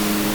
you